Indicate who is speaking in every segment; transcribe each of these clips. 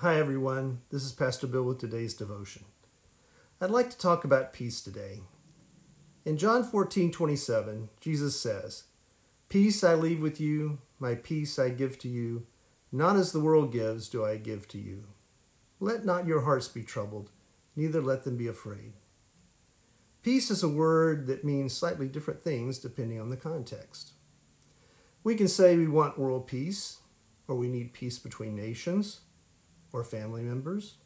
Speaker 1: Hi, everyone. This is Pastor Bill with today's devotion. I'd like to talk about peace today. In John 14 27, Jesus says, Peace I leave with you, my peace I give to you. Not as the world gives, do I give to you. Let not your hearts be troubled, neither let them be afraid. Peace is a word that means slightly different things depending on the context. We can say we want world peace, or we need peace between nations or family members.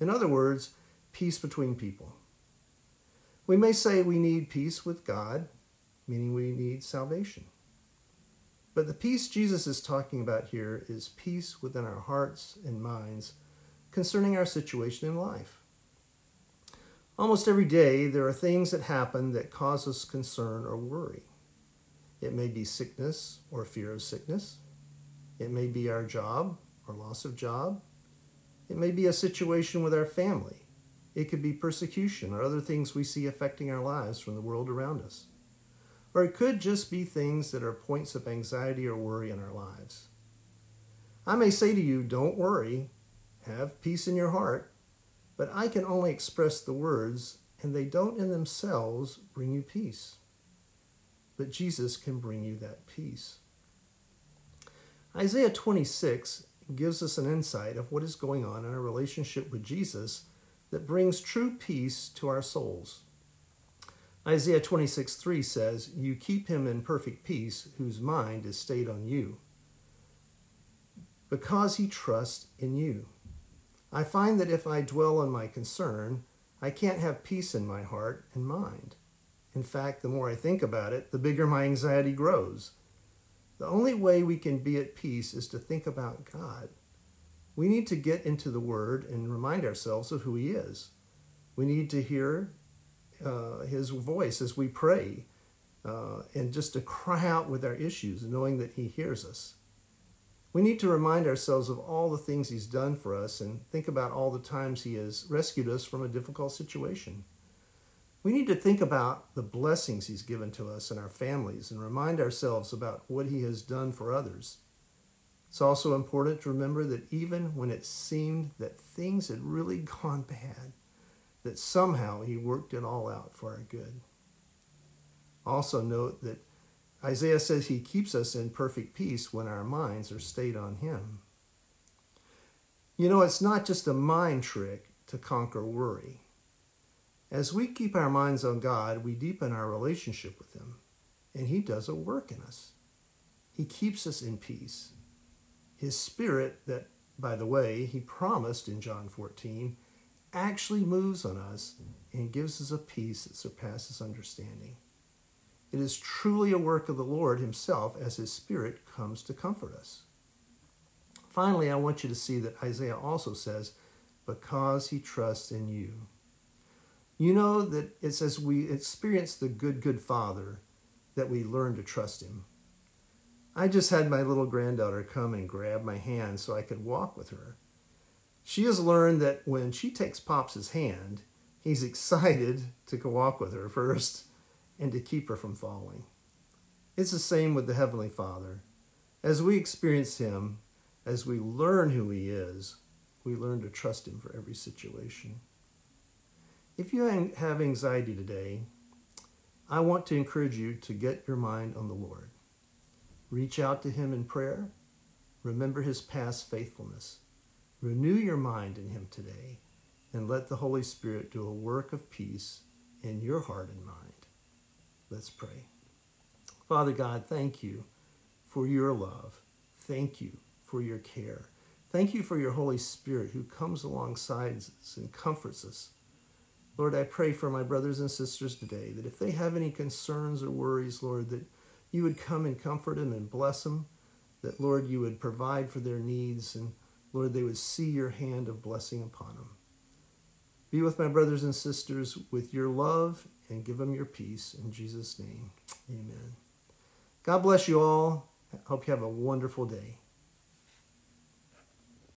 Speaker 1: In other words, peace between people. We may say we need peace with God, meaning we need salvation. But the peace Jesus is talking about here is peace within our hearts and minds concerning our situation in life. Almost every day, there are things that happen that cause us concern or worry. It may be sickness or fear of sickness. It may be our job or loss of job. It may be a situation with our family. It could be persecution or other things we see affecting our lives from the world around us. Or it could just be things that are points of anxiety or worry in our lives. I may say to you, don't worry, have peace in your heart, but I can only express the words, and they don't in themselves bring you peace. But Jesus can bring you that peace. Isaiah 26 gives us an insight of what is going on in our relationship with Jesus that brings true peace to our souls. Isaiah 26 3 says, You keep him in perfect peace whose mind is stayed on you, because he trusts in you. I find that if I dwell on my concern, I can't have peace in my heart and mind. In fact, the more I think about it, the bigger my anxiety grows. The only way we can be at peace is to think about God. We need to get into the Word and remind ourselves of who He is. We need to hear uh, His voice as we pray uh, and just to cry out with our issues, knowing that He hears us. We need to remind ourselves of all the things He's done for us and think about all the times He has rescued us from a difficult situation. We need to think about the blessings He's given to us and our families and remind ourselves about what He has done for others. It's also important to remember that even when it seemed that things had really gone bad, that somehow He worked it all out for our good. Also, note that Isaiah says He keeps us in perfect peace when our minds are stayed on Him. You know, it's not just a mind trick to conquer worry. As we keep our minds on God, we deepen our relationship with Him, and He does a work in us. He keeps us in peace. His Spirit, that, by the way, He promised in John 14, actually moves on us and gives us a peace that surpasses understanding. It is truly a work of the Lord Himself as His Spirit comes to comfort us. Finally, I want you to see that Isaiah also says, because He trusts in you. You know that it's as we experience the good, good Father that we learn to trust Him. I just had my little granddaughter come and grab my hand so I could walk with her. She has learned that when she takes Pops' hand, he's excited to go walk with her first and to keep her from falling. It's the same with the Heavenly Father. As we experience Him, as we learn who He is, we learn to trust Him for every situation. If you have anxiety today, I want to encourage you to get your mind on the Lord. Reach out to Him in prayer. Remember His past faithfulness. Renew your mind in Him today and let the Holy Spirit do a work of peace in your heart and mind. Let's pray. Father God, thank you for your love. Thank you for your care. Thank you for your Holy Spirit who comes alongside us and comforts us Lord, I pray for my brothers and sisters today that if they have any concerns or worries, Lord, that you would come and comfort them and bless them, that, Lord, you would provide for their needs, and, Lord, they would see your hand of blessing upon them. Be with my brothers and sisters with your love and give them your peace. In Jesus' name, amen. God bless you all. I hope you have a wonderful day.